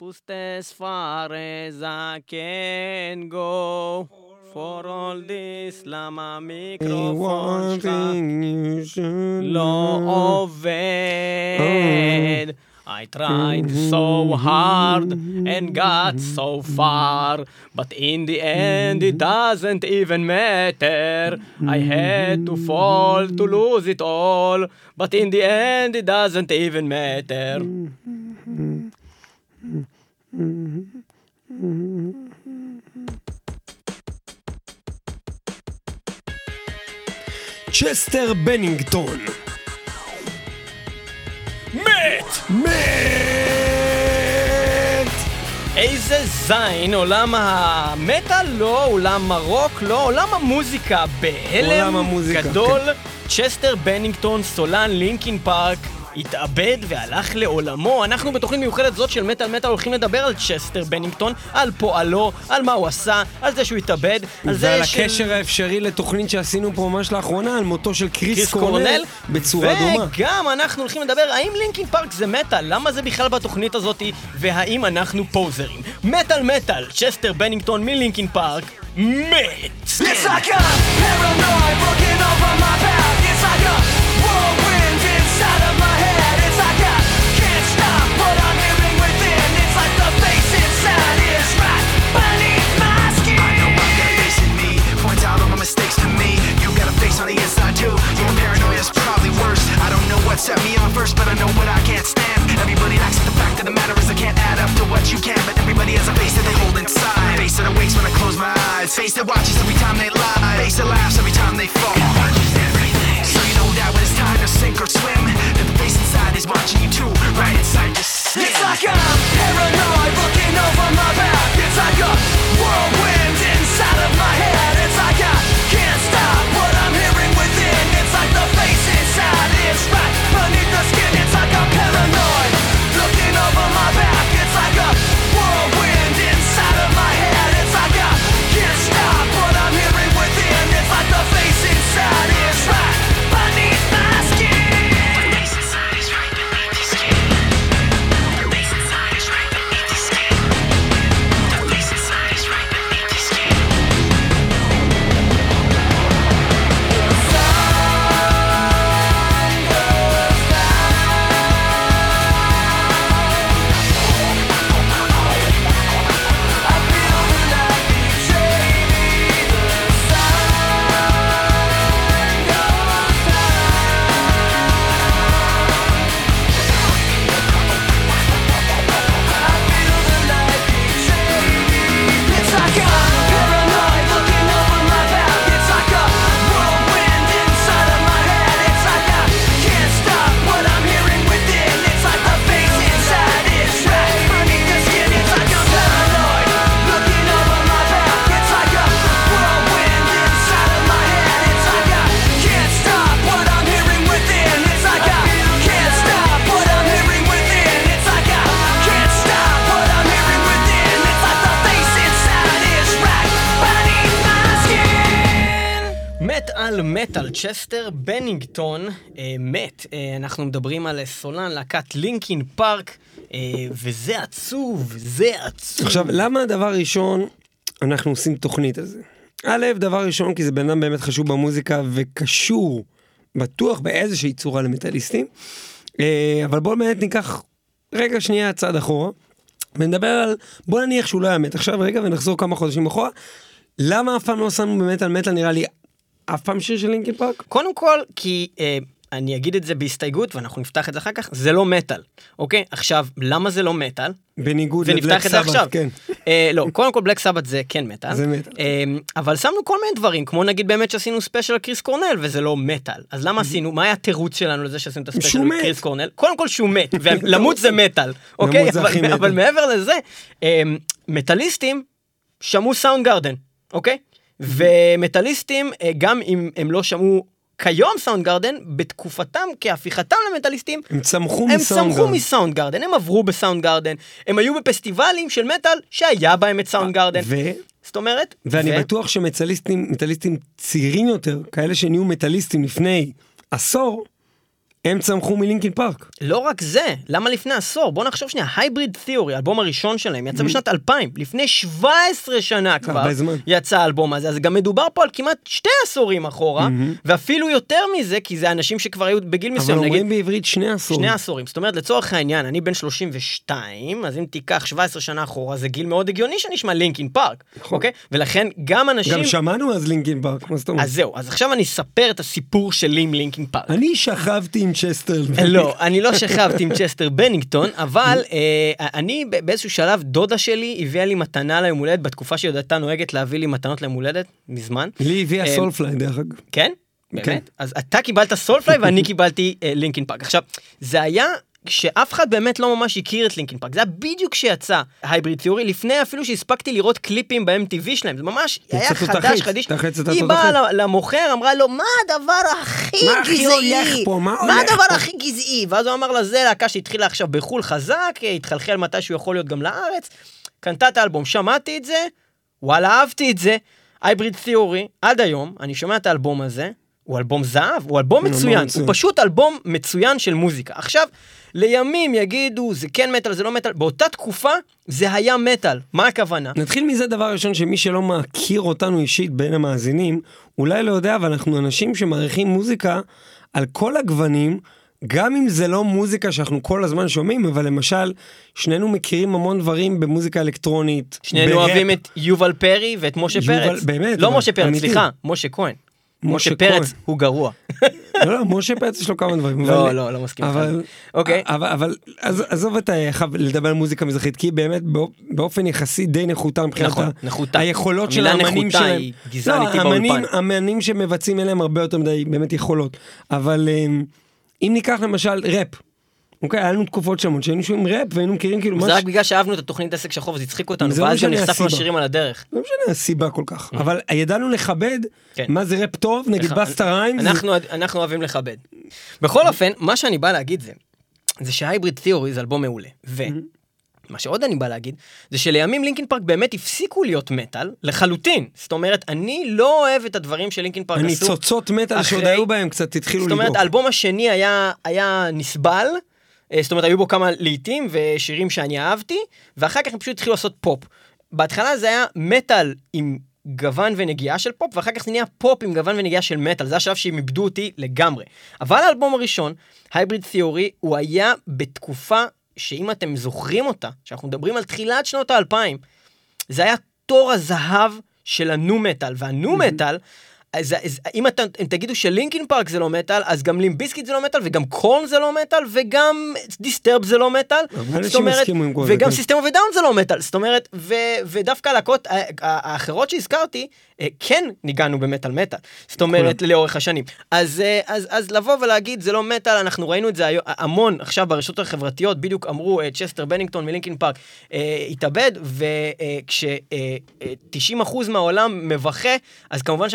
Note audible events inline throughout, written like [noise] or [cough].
pushed as far as I can go. For all this, למה המיקרופון שלך לא עובד? I tried so hard and got so far, but in the end it doesn't even matter. I had to fall to lose it all, but in the end it doesn't even matter. צ'סטר בנינגטון. מת! מת! איזה זין, עולם המטאל לא, עולם הרוק לא, עולם המוזיקה בהלם עולם המוזיקה, גדול. צ'סטר בנינגטון, סולן לינקין פארק, התאבד והלך לעולמו. אנחנו בתוכנית מיוחדת זאת של מטאל מטאל הולכים לדבר על צ'סטר בנינגטון, על פועלו, על מה הוא עשה, על זה שהוא התאבד, על זה ועל של- הקשר האפשרי לתוכנית שעשינו פה ממש לאחרונה, על מותו של קריס קריס קורנל, קורנל, בצורה דומה. וגם אנחנו הולכים לדבר האם לינקין פארק זה מטאל, למה זה בכלל בתוכנית הזאתי, והאם אנחנו פוזרים. מטאל מטאל, צ'סטר בנינגטון מלינקין פארק, מת! It's like a paranoid looking over my back. It's like a whirlwind set me on first, but I know what I can't stand. Everybody acts like the fact of the matter is I can't add up to what you can, but everybody has a face that they hold inside. Face that awakes when I close my eyes. Face that watches every time they lie. Face that laughs every time they fall. So you know that when it's time to sink or swim, that the face inside is watching you too, right inside your skin. It's like I'm paranoid looking over my back. It's like a בנינגטון אה, מת. אה, אנחנו מדברים על אה, סולן להקת לינקין פארק, אה, וזה עצוב, זה עצוב. עכשיו, למה דבר ראשון אנחנו עושים תוכנית על זה? א', דבר ראשון, כי זה בן אדם באמת חשוב במוזיקה וקשור, בטוח באיזושהי צורה למטאליסטים. אה, אבל בואו באמת ניקח רגע שנייה צעד אחורה, ונדבר על, בוא נניח שהוא לא היה מת עכשיו רגע ונחזור כמה חודשים אחורה. למה אף פעם לא שמנו באמת על מטאל נראה לי אף פעם שיר של לינקין פארק? קודם כל, כי אה, אני אגיד את זה בהסתייגות, ואנחנו נפתח את זה אחר כך, זה לא מטאל, אוקיי? עכשיו, למה זה לא מטאל? בניגוד לבלק סבת. כן. אה, לא, קודם כל בלק סבת זה כן מטאל. זה מטאל. אה, אבל שמנו כל מיני דברים, כמו נגיד באמת שעשינו ספיישל על קריס קורנל, וזה לא מטאל. אז למה עשינו? מה היה התירוץ שלנו לזה שעשינו את הספיישל על. קריס קורנל? קודם כל שהוא מת, [laughs] ולמות זה מטאל, אוקיי? אבל-. אבל מעבר לזה, אה, מטאליסטים שמעו סאונד גרדן, אוקיי? ומטאליסטים, אה, גם אם הם לא שמעו כיום סאונד גרדן, בתקופתם כהפיכתם למטאליסטים, הם צמחו הם מסאונד צמחו גרדן. מסאונד גרדן, הם עברו בסאונד גרדן, הם היו בפסטיבלים של מטאל שהיה בהם את סאונד גרדן. ו... זאת אומרת, ואני ו- בטוח שמטאליסטים מטאליסטים צעירים יותר, כאלה שנהיו מטאליסטים לפני עשור, הם צמחו מלינקין פארק. לא רק זה, למה לפני עשור? בוא נחשוב שנייה, Hybrid Theory, האלבום הראשון שלהם, יצא בשנת 2000, לפני 17 שנה כבר. יצא האלבום הזה, אז גם מדובר פה על כמעט שתי עשורים אחורה, ואפילו יותר מזה, כי זה אנשים שכבר היו בגיל אבל מסוים, נגיד אומרים בעברית שני עשורים. שני עשורים. זאת אומרת, לצורך העניין, אני בן 32, אז אם תיקח 17 שנה אחורה, זה גיל מאוד הגיוני שנשמע לינקין פארק, אוקיי? ולכן גם אנשים... גם שמענו אז לינקין פארק, מה זאת אומרת? אז זהו, אז עכשיו אני אספר את הסיפור שלי עם לינקין פארק. אני שכבתי עם צ'סטר. לא, אני לא שכבתי עם צ'סטר בנינגטון, אבל אה, אני באיזשהו שלב, דודה שלי הביאה לי מתנה ליום הולדת, בתקופה שהיא עוד הייתה נוהגת להביא לי מתנות ליום הולדת, מזמן. לי הביאה אה, סולפליי דרך אגב. כן? כן. באמת? אז אתה קיבלת סולפליי ואני קיבלתי אה, לינקין פארק. עכשיו, זה היה שאף אחד באמת לא ממש הכיר את לינקין פארק, זה היה בדיוק כשיצא Hybrid Theory, לפני אפילו שהספקתי לראות קליפים ב-MTV שלהם, זה ממש היה חדש, חדיש. היא. באה למוכר, אמרה לו, מה הדבר הכי גזעי? מה הדבר פה?" הכי גזעי? ואז הוא אמר לה, זה להקה שהתחילה עכשיו בחו"ל חזק, התחלחל מתי שהוא יכול להיות גם לארץ, קנתה את האלבום, שמעתי את זה, וואלה, אהבתי את זה. הייבריד תיאורי, עד היום, אני שומע את האלבום הזה, הוא אלבום זהב, הוא אלבום מצוין. הוא פשוט אלבום מצוין של מוזיקה. עכשיו, לימים יגידו, זה כן מטאל, זה לא מטאל, באותה תקופה זה היה מטאל, מה הכוונה? נתחיל מזה דבר ראשון שמי שלא מכיר אותנו אישית בין המאזינים, אולי לא יודע, אבל אנחנו אנשים שמעריכים מוזיקה על כל הגוונים, גם אם זה לא מוזיקה שאנחנו כל הזמן שומעים, אבל למשל, שנינו מכירים המון דברים במוזיקה אלקטרונית. שנינו בראפ. אוהבים את יובל פרי ואת משה יובל- פרץ. באמת, לא משה פרץ, אמיתי. סליחה, משה כהן. משה פרץ. הוא גרוע. [laughs] לא, לא, משה פרץ יש לו כמה דברים. לא, לא, לא מסכים. אבל, אוקיי. אבל, עזוב את ה... לדבר על מוזיקה מזרחית, כי באמת בא- באופן יחסי די נחותה מבחינת נכון, נחותה. היכולות של המילה האמנים נחותה שלהם. היא גזען איתי לא, באולפן. האמנים, האמנים שמבצעים אין להם הרבה יותר מדי באמת יכולות. אבל אמ, אם ניקח למשל ראפ, אוקיי, היה לנו תקופות שונות שהיינו שומעים ראפ והיינו מכירים כאילו זה מה רק בגלל שאהבנו את התוכנית עסק שחור אז הצחיקו אותנו, זה לא ואז גם נחשפנו. לשירים על הדרך. לא משנה הסיבה כל כך, אבל ידענו לכבד כן. מה זה ראפ טוב, נגיד בסטה ריימס. אנחנו- אוהבים לכבד. בכל אופן, מה שאני בא להגיד זה, זה ש Hybrid Theory זה אלבום מעולה. ומה שעוד אני בא להגיד, זה שלימים לינקין פארק באמת הפסיקו להיות מטאל, לחלוטין. זאת אומרת, אני לא אוהב את הדברים של לינקין פארק עשו. הניצוצות מטאל שעוד אחרי- היו בהם קצת התחילו זאת אומרת. האלבום השני היה, היה נסבל, זאת אומרת, היו בו כמה לעיתים ושירים שאני אהבתי, ואחר כך הם פשוט התחילו לעשות פופ. בהתחלה זה היה מטאל עם גוון ונגיעה של פופ, ואחר כך זה נהיה פופ עם גוון ונגיעה של מטאל, זה השלב שהם איבדו אותי לגמרי. אבל האלבום הראשון, Hybrid Theory, הוא היה בתקופה שאם אתם זוכרים אותה, שאנחנו מדברים על תחילת שנות האלפיים, זה היה תור הזהב של ה nu metal, וה nu metal, אז, אז אם אתם אם תגידו שלינקין פארק זה לא מטאל, אז גם לימפ ביזקיט זה לא מטאל, וגם קורן זה לא מטאל, וגם דיסטרב זה לא מטאל. זאת אומרת, וגם. סיסטם אוף דאון זה לא מטאל, זאת אומרת, ו, ודווקא הלהקות האחרות שהזכרתי, אה, כן ניגענו במטאל מטאל. זאת אומרת, לאורך השנים. אז, אה, אז, אז לבוא ולהגיד זה לא מטאל, אנחנו ראינו את זה היום- המון עכשיו ברשתות החברתיות, בדיוק אמרו אה, צ'סטר בנינגטון מלינקין פארק התאבד, וכש-90% מהעולם מבכה, אז כמובן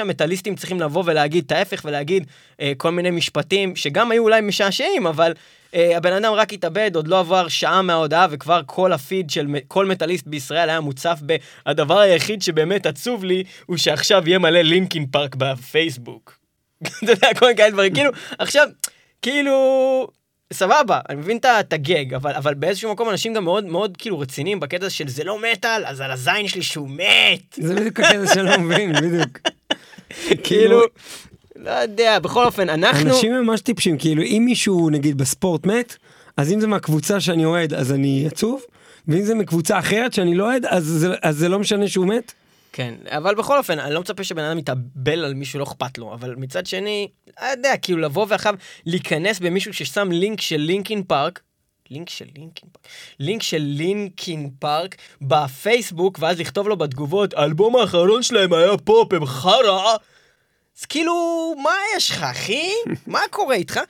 שהמטאליסטים צריכים לבוא ולהגיד את ההפך ולהגיד אה, כל מיני משפטים שגם היו אולי משעשעים, אבל... אה, הבן אדם רק התאבד, עוד לא עבר שעה מההודעה, וכבר כל הפיד של כל מטאליסט בישראל היה מוצף ב... הדבר היחיד שבאמת עצוב לי, הוא שעכשיו יהיה מלא לינקין פארק בפייסבוק. [laughs] אתה יודע, כל מיני כאלה דברים, כאילו, עכשיו, כאילו... סבבה, אני מבין את הגג, אבל, אבל באיזשהו מקום אנשים גם מאוד מאוד כאילו רציניים בקטע של זה לא מטאל, אז על הזין שלי שהוא מת. זה בדיוק הקטע שלא מבין, בדיוק. [laughs] כאילו, לא יודע, בכל אופן, אנחנו... אנשים הם ממש טיפשים, כאילו אם מישהו נגיד בספורט מת, אז אם זה מהקבוצה שאני אוהד אז אני עצוב, ואם זה מקבוצה אחרת שאני לא אוהד, אז אז זה לא משנה שהוא מת. כן, אבל בכל אופן, אני לא מצפה שבן אדם יתאבל על מישהו לא אכפת לו, אבל מצד שני, לא יודע, כאילו לבוא ואחריו להיכנס במישהו ששם לינק של לינקין פארק, לינק של לינקין פארק, לינק של לינקין פארק בפייסבוק, ואז לכתוב לו בתגובות, האלבום האחרון שלהם היה פופ, הם חרא. אז כאילו, מה יש לך, אחי? [laughs] מה קורה איתך?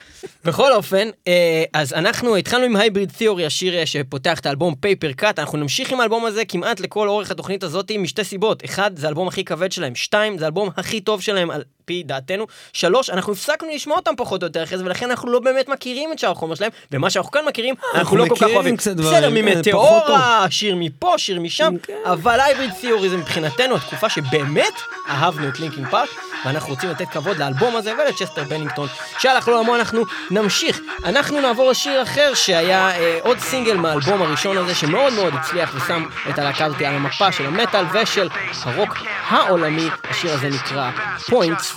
בכל אופן, אה, אז אנחנו התחלנו עם Hybrid Theory, השיר אה, שפותח את האלבום Papercut, אנחנו נמשיך עם האלבום הזה כמעט לכל אורך התוכנית הזאת משתי סיבות. אחד, זה האלבום הכי כבד שלהם. שתיים, זה האלבום הכי טוב שלהם על פי דעתנו. שלוש, אנחנו הפסקנו לשמוע אותם פחות או יותר אחרי זה, ולכן אנחנו לא באמת מכירים את שאר החומר שלהם, ומה שאנחנו כן מכירים, אנחנו לא כל כך אוהבים. בסדר, מ Meteora, שיר מפה, שיר משם, כן. אבל Hybrid Theory זה מבחינתנו התקופה שבאמת אהבנו את לינקין פארק, ואנחנו רוצים לתת כבוד לאלבום הזה ולצ'סטר בנינגטון שהלך לעולמו, אנחנו נמשיך. אנחנו נעבור לשיר אחר שהיה אה, עוד סינגל מהאלבום הראשון הזה שמאוד מאוד הצליח ושם את הלהקה הזאתי על המפה של המטאל ושל הרוק העולמי. השיר הזה נקרא Points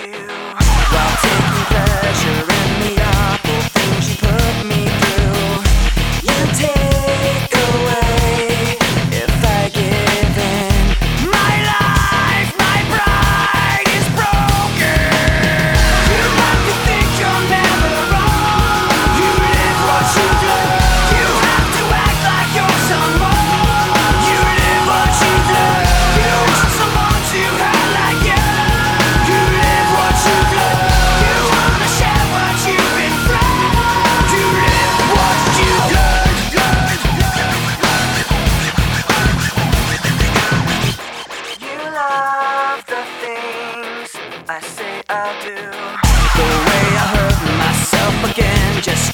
do. The way I hurt myself again just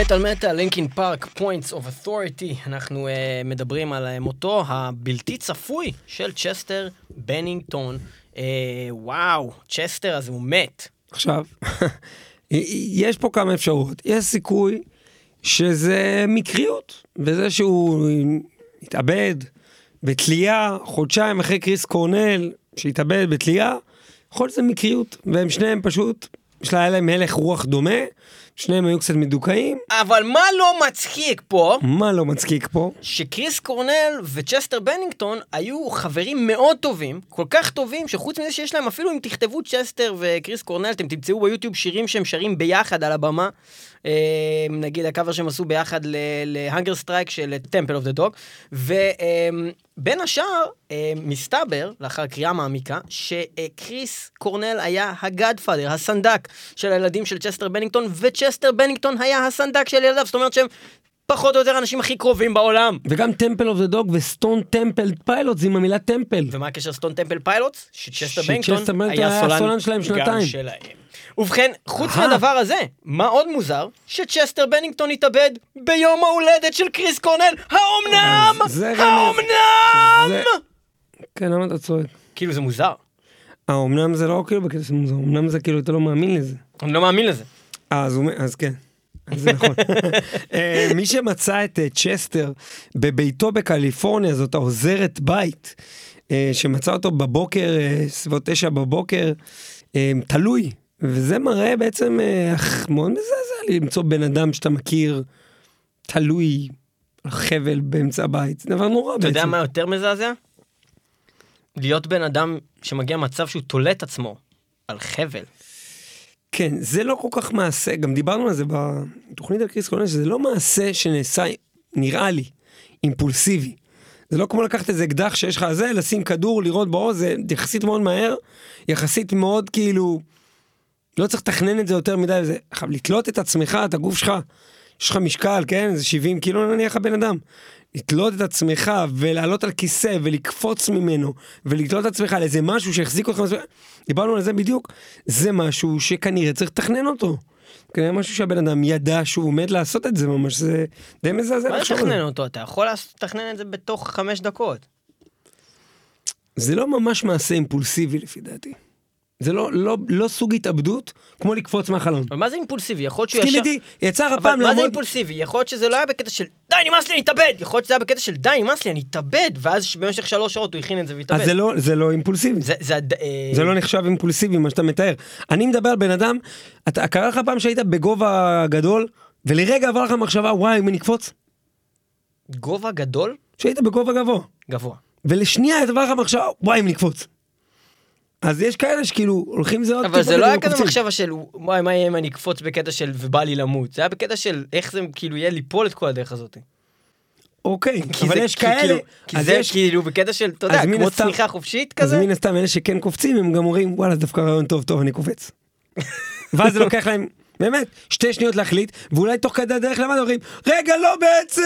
מטאל מטאל, לינקין פארק, Points of Authority, אנחנו אה, מדברים על אה, מותו הבלתי צפוי של צ'סטר בנינגטון. אה, וואו, צ'סטר אז הוא מת. עכשיו, [laughs] יש פה כמה אפשרויות. יש סיכוי שזה מקריות, וזה שהוא התאבד בתלייה, חודשיים אחרי קריס קורנל, שהתאבד בתלייה, יכול להיות שזה מקריות, והם שניהם פשוט, יש להם הלך רוח דומה, שניהם היו קצת מדוכאים, אבל מה לא מצחיק פה? מה לא מצחיק פה? שקריס קורנל וצ'סטר בנינגטון היו חברים מאוד טובים, כל כך טובים, שחוץ מזה שיש להם, אפילו אם תכתבו צ'סטר וקריס קורנל, אתם תמצאו ביוטיוב שירים שהם שרים ביחד על הבמה. אה, נגיד הקאבר שהם עשו ביחד ל Hunger Strike של טמפל אוף דה דוג. ובין השאר, אה, מסתבר, לאחר קריאה מעמיקה, שקריס קורנל היה ה godfather, הסנדק של הילדים של צ'סטר בנינגטון, וצ'סטר בנינגטון היה הסנדק של ילדיו, זאת אומרת שהם פחות או יותר האנשים הכי קרובים בעולם. וגם טמפל אוף דה דוג וסטון טמפל פיילוט זה עם המילה טמפל. ומה הקשר סטון טמפל פיילוטס? שצ'סטר שצ'סטר בנינגטון היה היה סולן הסולן שלהם שנתיים. ובכן, חוץ אהה. מהדבר הזה, מה עוד מוזר? שצ'סטר בנינגטון התאבד ביום ההולדת של קריס קורנל, האומנם? גם- האומנם? כן, למה אתה צועק? כאילו זה מוזר, האומנם זה לא כאילו בקטע של מוזר, אמנם זה כאילו אתה לא מאמין לזה. אני לא מאמין לזה. אה, אז כן. [laughs] זה נכון. אה, מי שמצא את אה, צ'סטר בביתו בקליפורניה זאת העוזרת בית, אה, שמצא אותו בבוקר, סביבות תשע בבוקר, תלוי. וזה מראה בעצם, מאוד מזעזע למצוא בן אדם שאתה מכיר תלוי על חבל באמצע הבית, זה דבר נורא אתה בעצם. יודע מה יותר מזעזע? להיות בן אדם שמגיע מצב שהוא תולה את עצמו על חבל. כן, זה לא כל כך מעשה, גם דיברנו על זה בתוכנית על קריס קולנר, שזה לא מעשה שנעשה, נראה לי, אימפולסיבי. זה לא כמו לקחת איזה אקדח שיש לך זה, לשים כדור, לירות בראש, זה יחסית מאוד מהר, יחסית מאוד כאילו, לא צריך לתכנן את זה יותר מדי, זה, עכשיו, לתלות את עצמך, את הגוף שלך, יש לך משקל, כן, זה 70 קילו נניח הבן אדם. לתלות את עצמך ולעלות על כיסא ולקפוץ ממנו ולתלות את עצמך על איזה משהו שהחזיק אותך, דיברנו על זה בדיוק, זה משהו שכנראה צריך לתכנן אותו. כנראה משהו שהבן אדם ידע שהוא עומד לעשות את זה ממש, זה די מזעזע מה זה. לתכנן אותו? אתה יכול לתכנן את זה בתוך חמש דקות. זה לא ממש מעשה אימפולסיבי לפי דעתי. זה לא, לא, לא סוג התאבדות כמו לקפוץ מהחלון. אבל מה זה אימפולסיבי? יכול להיות שהוא ישר... איתי, יצא לך אבל פעם מה זה לעמוד... אימפולסיבי? יכול להיות שזה לא היה בקטע של די נמאס לי אני אתאבד! יכול להיות שזה היה בקטע של די נמאס לי אני אתאבד! ואז במשך שלוש שעות הוא הכין את זה והתאבד. אז זה לא, זה לא אימפולסיבי. זה... זה... אה, זה לא נחשב אימפולסיבי מה שאתה מתאר. אני מדבר על בן אדם, אתה קרה לך פעם שהיית בגובה גדול, ולרגע עבר לך מחשבה וואי אם אני אקפוץ? גובה גדול? שהיית בגובה גבוה. גבוה. ולשנייה עבר לך מחשבה וואי אם אני אקפוץ. אז יש כאלה שכאילו הולכים זה עוד אבל זה לא היה. כזה מחשבה של וואי מה יהיה אם אני אקפוץ בקטע של ובא לי למות. זה היה בקטע של איך זה כאילו יהיה ליפול את כל הדרך הזאת. אוקיי, כי אבל זה- יש כי כאלה, כאילו- כי אז זה יש- כאילו בקטע של אתה יודע אז כמו צניחה חופשית אז כזה. מן הסתם אלה שכן קופצים הם גם אומרים וואלה דווקא רעיון טוב טוב אני קופץ. [laughs] ואז זה לוקח להם באמת שתי שניות להחליט ואולי תוך כדי הדרך למטה אומרים רגע לא בעצם.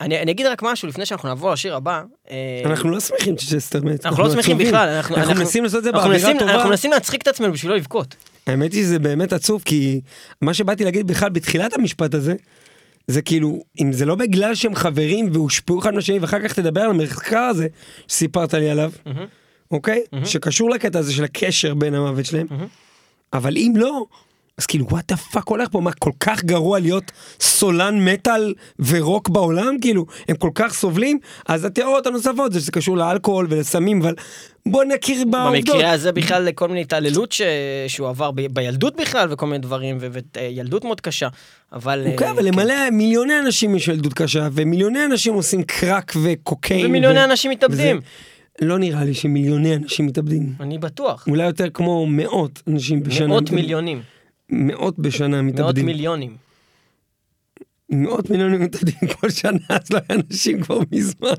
אני אני אגיד רק משהו לפני שאנחנו נעבור לשיר הבא. אה, אנחנו לא שמחים שצ'סטר מת. אנחנו לא שמחים. בכלל, אנחנו מנסים לעשות את זה באווירה טובה. אנחנו מנסים להצחיק את עצמנו בשביל לא לבכות. האמת היא שזה באמת עצוב כי מה שבאתי להגיד בכלל בתחילת המשפט הזה זה כאילו אם זה לא בגלל שהם חברים והושפעו אחד מהשני ואחר כך תדבר על המחקר הזה שסיפרת לי עליו אוקיי שקשור לקטע הזה של הקשר בין המוות שלהם אבל אם לא אז כאילו what the fuck הולך פה מה כל כך גרוע להיות סולן מטאל ורוק בעולם כאילו הם כל כך סובלים אז התיאוריות הנוספות זה שזה קשור לאלכוהול ולסמים אבל בוא נכיר בעובדות. במקרה הזה בכלל לכל מיני התעללות ש- שהוא עבר ב- בילדות בכלל וכל מיני דברים ו- וילדות מאוד קשה. אבל... אוקיי, אה, אבל כן. למלא מיליוני אנשים יש ילדות קשה, ומיליוני אנשים עושים קרק וקוקיין. ומיליוני ו- אנשים מתאבדים. וזה- לא נראה לי שמיליוני אנשים מתאבדים. אני בטוח. אולי יותר כמו מאות אנשים בשנה. מאות. מיליונים. מאות בשנה מאות מתאבדים. מיליונים. מאות מיליונים מתאבדים [laughs] כל שנה, אז לא היה אנשים כבר מזמן.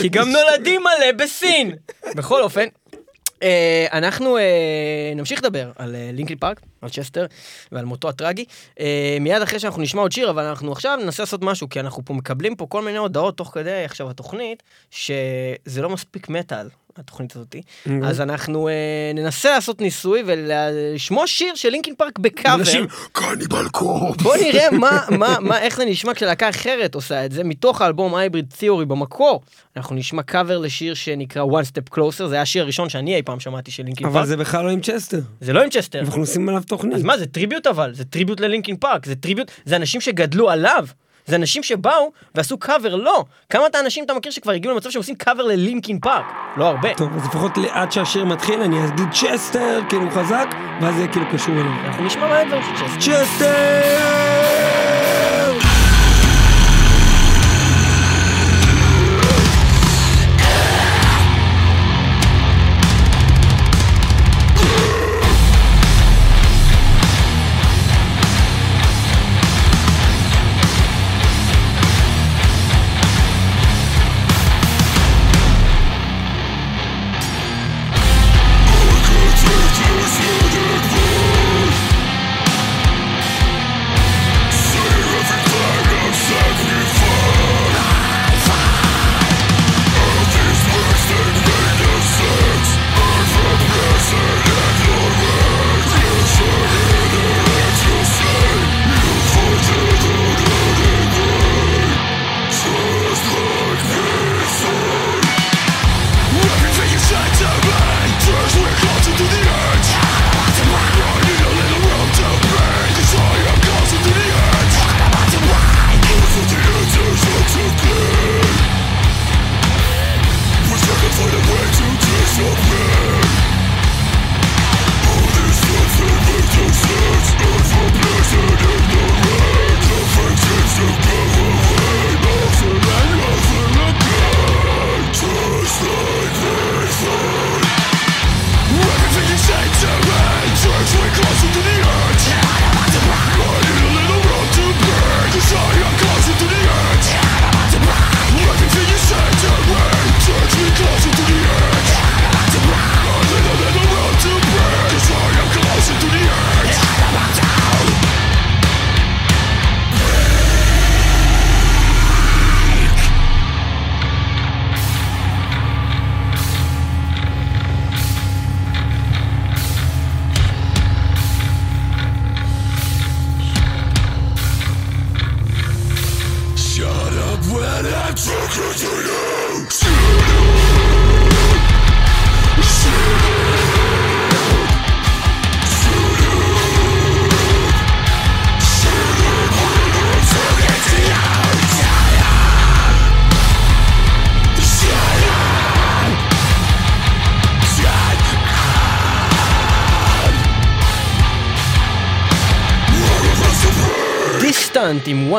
כי גם נולדים מלא בסין. בכל אופן, אה, אנחנו אה, נמשיך לדבר על אה, לינקי פארק, על צ'סטר ועל מותו הטרגי. מיד אחרי שאנחנו נשמע עוד שיר, אבל אנחנו עכשיו ננסה לעשות משהו, כי אנחנו פה מקבלים פה כל מיני הודעות תוך כדי עכשיו התוכנית, שזה לא מספיק מטאל. התוכנית הזאתי, אז אנחנו אה, ננסה לעשות ניסוי ולשמוע שיר של לינקין פארק בקאבר. אנשים, קניבל קורט. בוא נראה מה, מה, מה, איך זה נשמע כשלהקה אחרת עושה את זה, מתוך האלבום Hybrid Theory במקור. אנחנו נשמע קאבר לשיר שנקרא One Step Closer, זה היה השיר הראשון שאני אי פעם שמעתי של לינקין אבל פארק. זה בכלל לא עם צ'סטר. זה לא עם צ'סטר. אנחנו עושים עליו תוכנית. אז מה, זה tribute אבל, זה tribute ללינקין פארק, זה tribute, זה אנשים שגדלו עליו. זה אנשים שבאו ועשו קאבר לא. כמה אתה אנשים אתה מכיר שכבר הגיעו למצב שהם עושים קאבר ללינקין פארק? לא הרבה. טוב, אז לפחות עד שהשיר מתחיל אני אגיד צ'סטר, כאילו חזק, ואז זה כאילו קשור אליו. אנחנו נשמע מה הדברים של צ'סטר. צ'סטר!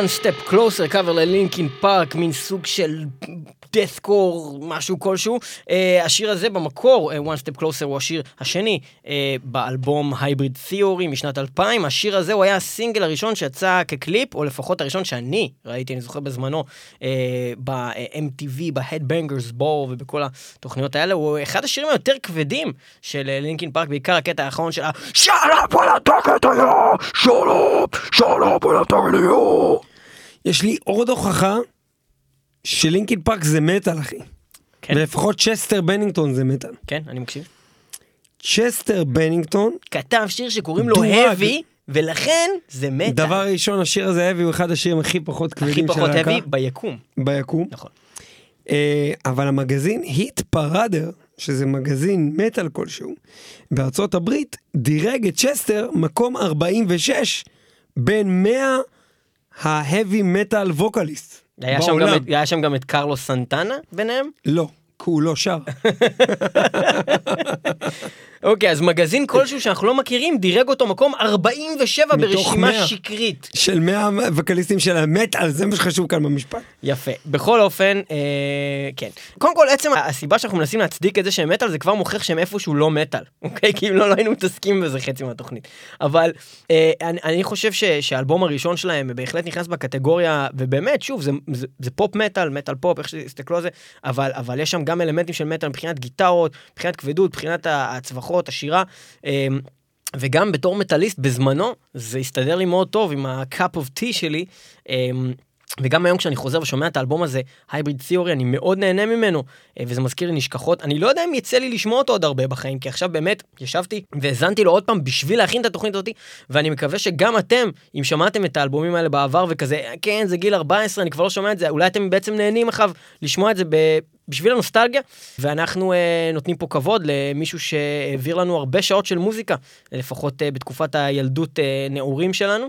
One step closer קאבר ללינקין פארק מין סוג של death core משהו כלשהו. אה, השיר הזה במקור אה, one step closer הוא השיר השני אה, באלבום Hybrid Theory משנת 2000 השיר הזה הוא היה הסינגל הראשון שיצא כקליפ או לפחות הראשון שאני ראיתי אני זוכר בזמנו אה, ב-MTV ב-Headbangers Ball ובכל התוכניות האלה הוא אחד השירים היותר כבדים של לינקין פארק בעיקר הקטע האחרון של ה... Shut up when I talk to you! Shut up! Shut up when I talk to you! יש לי עוד הוכחה שלינקין פארק זה מטאל אחי. כן. ולפחות צ'סטר בנינגטון זה מטאל. כן אני מקשיב. צ'סטר בנינגטון, כתב שיר שקוראים לו heavy ולכן זה מטאל. דבר ראשון השיר הזה heavy הוא אחד השירים הכי פחות הכי כבדים של פחות הלהקה. heavy ביקום. ביקום. נכון. אה, אבל המגזין Hit Parader, שזה מגזין מטאל כלשהו, בארצות הברית, דירג את צ'סטר מקום 46 בין 100 ה heavy metal vocalists. היה שם, גם את, היה שם גם את קרלוס סנטנה ביניהם? לא, כי הוא לא שר. [laughs] אוקיי, אז מגזין כלשהו שאנחנו לא מכירים דירג אותו מקום 47 מתוך ברשימה 100. שקרית. של 100 ווקליסטים של המטאל, זה מה שחשוב כאן במשפט. יפה. בכל אופן, אה, כן. קודם כל, עצם הסיבה שאנחנו מנסים להצדיק את זה שהם מטאל, זה כבר מוכיח שהם איפשהו לא מטאל, אוקיי? [laughs] כי אם לא, לא היינו מתעסקים בזה חצי מהתוכנית. אבל אה, אני, אני חושב ש, שהאלבום הראשון שלהם בהחלט נכנס בקטגוריה, ובאמת, שוב, זה, זה, זה פופ מטאל, מטאל פופ, איך שתסתכלו על זה, אבל, אבל יש שם גם אלמנטים של מטאל מבחינת גיטרות, מבחינת כבדות, מבחינת הצווחות, השירה. אה, וגם בתור מטאליסט בזמנו זה הסתדר לי מאוד טוב עם ה-cup of tea שלי. וגם היום כשאני חוזר ושומע את האלבום הזה, הייבריד תיאורי, אני מאוד נהנה ממנו, אה, וזה מזכיר לי נשכחות. אני לא יודע אם יצא לי לשמוע אותו עוד הרבה בחיים, כי עכשיו באמת ישבתי והאזנתי לו עוד פעם בשביל להכין את התוכנית הזאת, ואני מקווה שגם אתם, אם שמעתם את האלבומים האלה בעבר וכזה, כן, זה גיל 14, אני כבר לא שומע את זה, אולי אתם בעצם נהנים אחריו לשמוע את זה ב... בשביל הנוסטלגיה, ואנחנו אה, נותנים פה כבוד למישהו שהעביר לנו הרבה שעות של מוזיקה, לפחות אה, בתקופת הילדות אה, נעורים שלנו.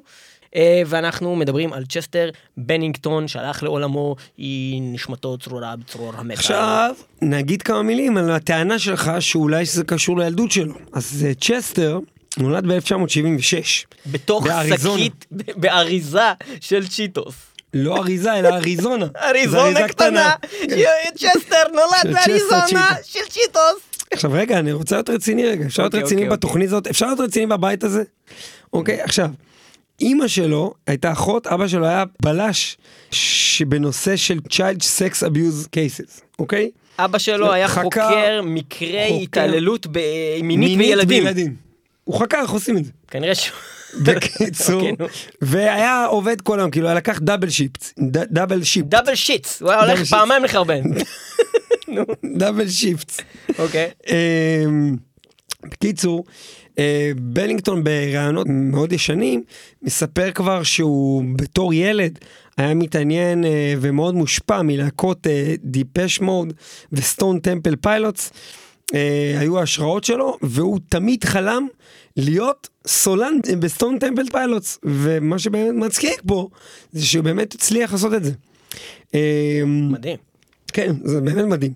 אה, ואנחנו מדברים על צ'סטר בנינגטון שהלך לעולמו, היא נשמתו צרורה בצרור המטאל. עכשיו, נגיד כמה מילים על הטענה שלך שאולי זה קשור לילדות שלו. אז אה, צ'סטר נולד ב-1976. בתוך באריזונה. שקית, [laughs] באריזה של צ'יטוס. לא אריזה, אלא אריזונה. [laughs] זו אריזונה קטנה, [laughs] צ'סטר נולד באריזונה. של צ'יטוס. עכשיו רגע, אני רוצה להיות רציני רגע, אפשר להיות אוקיי, רציני אוקיי, בתוכנית הזאת, אפשר להיות רציני בבית הזה? אוקיי, עכשיו, אימא שלו הייתה אחות, אבא שלו היה בלש שבנושא של Child Sex Abuse Cases, אוקיי? אבא שלו היה חקר- חוקר מקרי חוקר- התעללות ב- מינית בילדים. הוא חקר איך עושים את זה. כנראה ש... בקיצור. [laughs] והיה עובד כל היום, כאילו היה לקח double shift, double shif, double shits, הוא היה הולך. פעמיים לחרבן. [laughs] double shift. אוקיי. אמ, בקיצור, בנינגטון בראיונות מאוד ישנים מספר כבר שהוא בתור ילד היה מתעניין אה, ומאוד מושפע מלהקות Depeche Mode ו Stone Temple Pilots. היו ההשראות שלו והוא תמיד חלם להיות סולן ב Stone Temple Pilots ומה שבאמת מצחיק פה זה שהוא באמת הצליח לעשות את זה. אמ, מדהים. כן, זה באמת מדהים.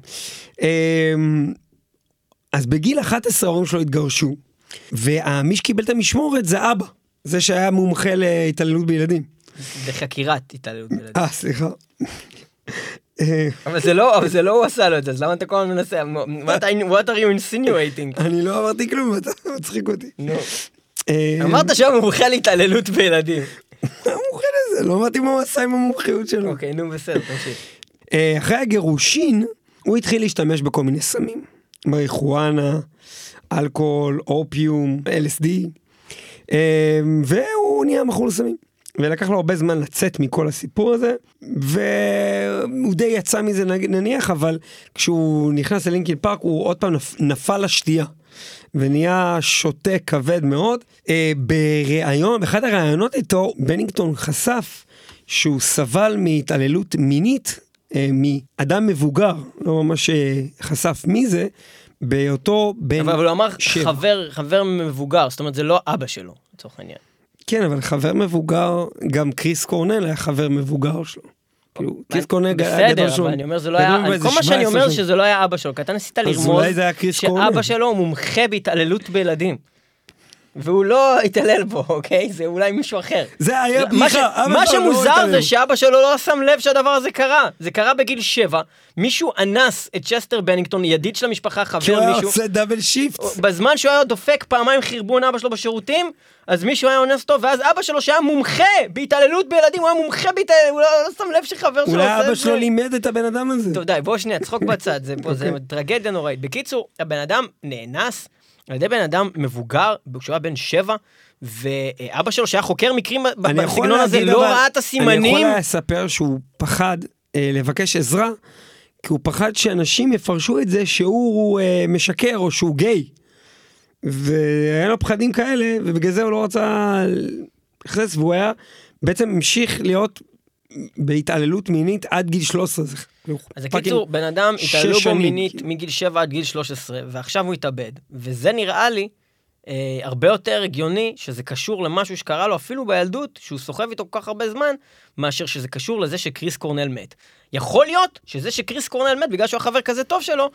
אז בגיל 11 ההורים שלו התגרשו, ומי שקיבל את המשמורת זה אבא, זה שהיה מומחה להתעללות בילדים. בחקירת התעללות בילדים. אה, סליחה. אבל זה לא, אבל זה לא הוא עשה לו את זה, אז למה אתה כל הזמן מנסה? What are- you insinuating? אני לא אמרתי כלום, אתה מצחיק אותי. אה, אמרת שהוא מומחה להתעללות בילדים. מומחה לזה, לא אמרתי מה הוא עשה עם המומחיות שלו. אוקיי, נו בסדר, תמשיך. אה, אחרי הגירושין, הוא התחיל להשתמש בכל מיני סמים. מריחואנה, אלכוהול, אופיום, LSD, אה, והוא נהיה מכור לסמים. ולקח לו הרבה זמן לצאת מכל הסיפור הזה, והוא די יצא מזה נניח, אבל כשהוא נכנס ללינקין פארק הוא עוד פעם נפ- נפל לשתייה. ונהיה שותה כבד מאוד. אה, בריאיון, באחד הראיונות איתו, בנינגטון חשף שהוא סבל מהתעללות מינית אה, מאדם מבוגר, לא ממש אה, חשף מי זה, בהיותו בן... אבל הוא אמר שבע. חבר, חבר מבוגר, זאת אומרת זה לא אבא שלו, לצורך העניין. כן, אבל חבר מבוגר, גם קריס קורנל היה חבר מבוגר שלו. כאילו, קריס קורנל היה גדול בסדר, שלו. אבל אני אומר זה לא היה, כל מה שאני 17 אומר. שזה לא היה אבא שלו, כי אתה ניסית לרמוז. שאבא שלו מומחה בהתעללות בילדים. והוא לא התעלל בו, אוקיי? זה אולי מישהו אחר. זה היה מה ש- בדיחה, אבא מה שלו לא שמוזר. זה שאבא שלו לא שם לב שהדבר הזה קרה. זה קרה בגיל שבע, מישהו אנס את צ'סטר בנינגטון, ידיד של המשפחה, כי הוא חבר היה מישהו. עושה דאבל שיפט. בזמן שהוא היה דופק פעמיים חרבון אבא שלו בשירותים, אז מישהו היה אונס אותו, ואז אבא שלו שהיה מומחה בהתעללות בילדים, הוא היה מומחה בהתעללות, הוא לא, לא שם לב שחבר שלו אולי עושה אבא את שלו זה. לימד את הבן אדם הזה. טוב די, בוא שנייה, צחוק [laughs] בצד, זה אוקיי. טרגדיה נוראית. בקיצור, הבן אדם נאנס על ידי בן אדם מבוגר, כשהוא היה בן שבע, ואבא שלו שהיה חוקר מקרים אני בסגנון הזה, לא ראה את אני הסימנים. יכול לספר שהוא פחד אה, לבקש עזרה, כי הוא פחד שאנשים יפרשו את זה שהוא אה, משקר או שהוא גיי. והיה לו פחדים כאלה, ובגלל זה הוא לא רצה להיכנס, והוא היה, בעצם המשיך להיות בהתעללות מינית עד גיל 13. אז בקיצור, בן אדם התעללו בו מינית. מגיל 7 עד גיל 13, ועכשיו הוא התאבד. וזה נראה לי אה, הרבה יותר הגיוני שזה קשור למשהו שקרה לו אפילו בילדות, שהוא סוחב איתו כל כך הרבה זמן, מאשר שזה קשור לזה שקריס קורנל מת. יכול להיות שזה שקריס קורנל מת בגלל שהוא היה חבר כזה טוב שלו,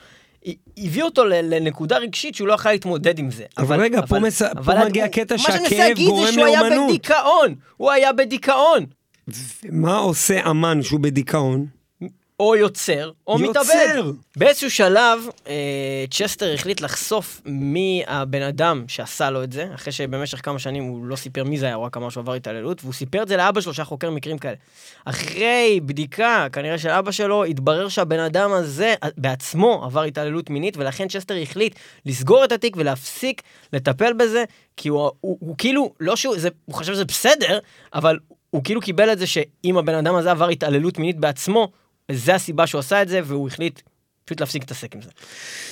הביא אותו לנקודה רגשית שהוא לא יכול להתמודד עם זה. אבל רגע, פה מס- פה אבל מגיע הוא- הקטע מה שאני מנסה שהכאב להגיד זה גורם שהוא היה לאומנות. בדיכאון, הוא היה בדיכאון. מה עושה אמן שהוא בדיכאון? או יוצר, או יוצר. מתאבד. באיזשהו שלב, אה, צ'סטר החליט לחשוף מי הבן אדם שעשה לו את זה, אחרי שבמשך כמה שנים הוא לא סיפר מי זה היה, הוא רק אמר שהוא עבר התעללות, והוא סיפר את זה לאבא שלו שהיה חוקר מקרים כאלה. אחרי בדיקה, כנראה של אבא שלו, התברר שהבן אדם הזה אה, בעצמו עבר התעללות מינית, ולכן צ'סטר החליט לסגור את התיק ולהפסיק לטפל בזה, כי הוא, הוא, הוא כאילו, לא שהוא, זה, הוא חשב שזה בסדר, אבל הוא כאילו קיבל את זה שאם הבן אדם הזה עבר התעללות מינית בעצמו, זה הסיבה שהוא עשה את זה, והוא החליט פשוט להפסיק להתעסק עם זה.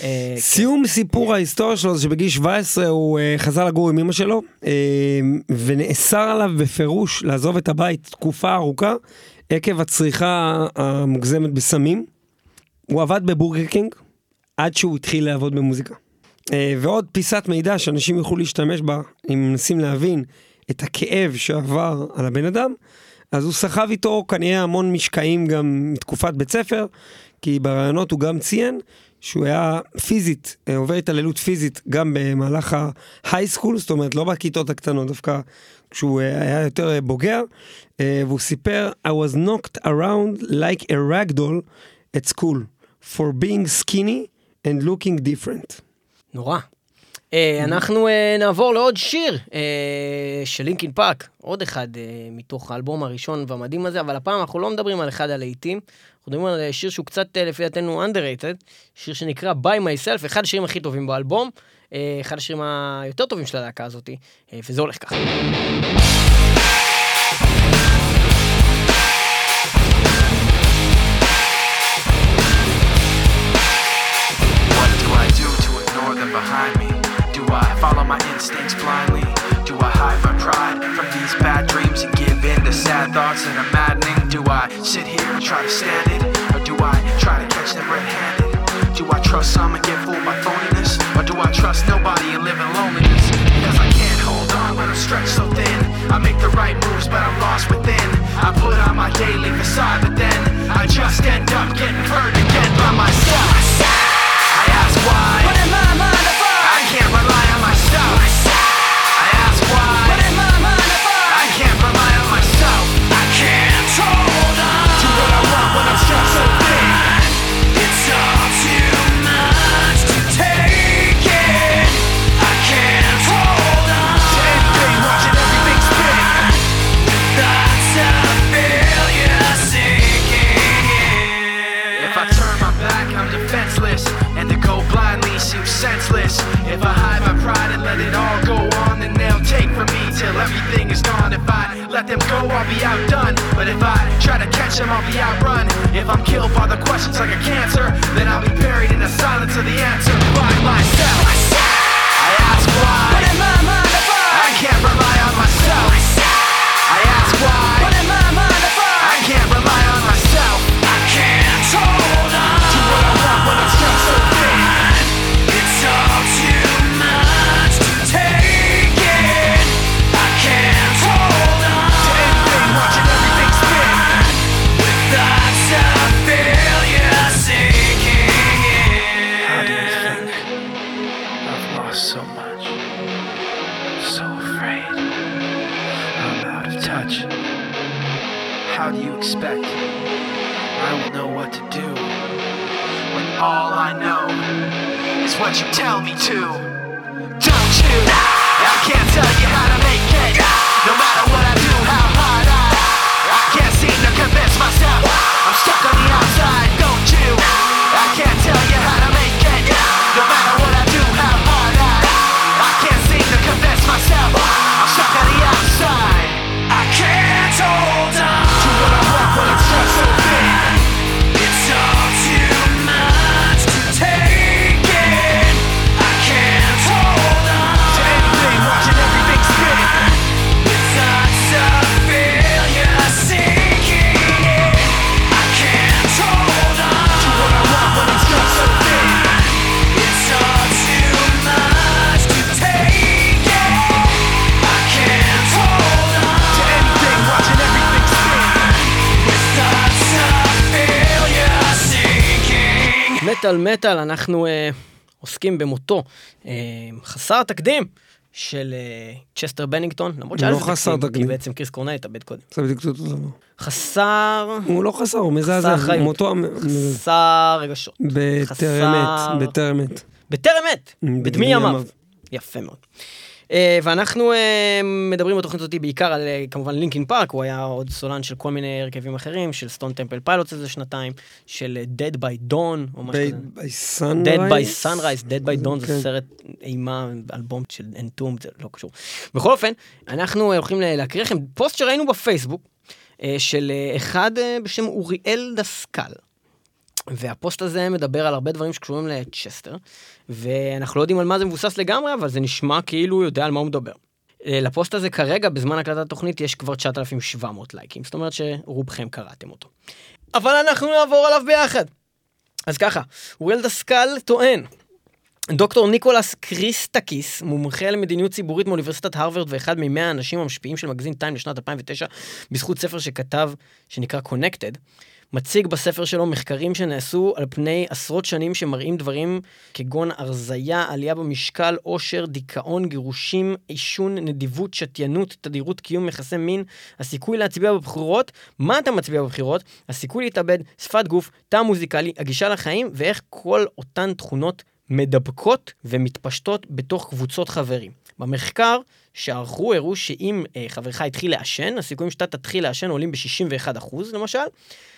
אה, סיום סיפור ההיסטוריה שלו זה שבגיל 17 הוא אה, חזר לגור עם אמא שלו אה, ונאסר עליו בפירוש לעזוב את הבית תקופה ארוכה עקב הצריכה המוגזמת בסמים. הוא עבד בבורגר קינג עד שהוא התחיל לעבוד במוזיקה. ועוד פיסת מידע שאנשים יוכלו להשתמש בה אם מנסים להבין את הכאב שעבר על הבן אדם. אז הוא סחב איתו כנראה המון משקעים גם מתקופת בית ספר, כי ברעיונות הוא גם ציין שהוא היה פיזית, אה, עובר התעללות פיזית גם במהלך ההייסקול, זאת אומרת לא בכיתות הקטנות, דווקא כשהוא אה, היה יותר אה, בוגר, והוא סיפר, I was knocked around like a ragdoll at school for being skinny and looking different. נורא. אה, אנחנו אה, נעבור לעוד שיר אה, של Linkin Park, עוד אחד מתוך האלבום הראשון והמדהים הזה, אבל הפעם אנחנו לא מדברים על אחד הלהיטים, אנחנו מדברים על שיר שהוא קצת לפי דעתנו underrated, שיר שנקרא By Myself, אחד השירים הכי טובים באלבום, אחד השירים היותר טובים של הלהקה הזאת, וזה הולך ככה. Thoughts that are maddening? Do I sit here and try to stand it? Or do I try to catch them red-handed? Do I trust some and get fooled by phoniness? Or do I trust nobody and live in loneliness? Because I can't hold on when I'm stretched so thin. I make the right moves, but I'm lost within. I put on my daily facade, but then I just end up getting hurt again by myself. I ask why. Let it all go on, and they'll take from me till everything is gone. If I let them go, I'll be outdone. But if I try to catch them, I'll be outrun. If I'm killed by the questions like a cancer, then I'll be buried in the silence of the answer by myself. Is what you tell me to? Don't you? I can't tell you how to מטאל מטאל, אנחנו אה, עוסקים במותו אה, חסר תקדים של אה, צ'סטר בנינגטון, למרות שהיה לא לזה חסר כי תקדים. בעצם קריס קורנל התאבד קודם. זה בדיוק אותו דבר. חסר... הוא לא חסר, הוא מזעזע. מותו חסר רגשות. בטרם עת, בטרם עת. בטרם עת, בדמי. ימיו. יפה מאוד. אה, ואנחנו אה, מדברים בתוכנית הזאת בעיקר על אה, כמובן Linkin Park, הוא היה עוד סולן של כל מיני הרכבים אחרים, של Stone Temple Pilots איזה שנתיים, של Dead by Dawn, או משהו כזה. By Sunrise. Dead by Sunrise, Dead by Dawn זה כן. סרט אימה, אלבום של Entombed, זה לא קשור. בכל אופן, אנחנו הולכים להקריא לכם פוסט שראינו בפייסבוק, של אחד בשם אוריאל דסקל. והפוסט הזה מדבר על הרבה דברים שקשורים לצ'סטר, ואנחנו לא יודעים על מה זה מבוסס לגמרי, אבל זה נשמע כאילו הוא יודע על מה הוא מדבר. אה, לפוסט הזה כרגע, בזמן הקלטת התוכנית, יש כבר 9,700 לייקים, זאת אומרת שרובכם קראתם אותו. אבל אנחנו נעבור עליו ביחד. אז ככה, אוריאל דסקל טוען, דוקטור ניקולס קריסטקיס, מומחה למדיניות ציבורית מאוניברסיטת הרווארד ואחד ממאה האנשים המשפיעים של מגזין טיים לשנת 2009, בזכות ספר שכתב, שנקרא Connected, מציג בספר שלו מחקרים שנעשו על פני עשרות שנים שמראים דברים כגון הרזייה, עלייה במשקל, עושר, דיכאון, גירושים, עישון, נדיבות, שתיינות, תדירות קיום יחסי מין, הסיכוי להצביע בבחירות, מה אתה מצביע בבחירות, הסיכוי להתאבד, שפת גוף, טעם מוזיקלי, הגישה לחיים, ואיך כל אותן תכונות מדבקות ומתפשטות בתוך קבוצות חברים. במחקר שערכו הראו שאם אה, חברך התחיל לעשן, הסיכויים שאתה תתחיל לעשן עולים ב-61% למשל.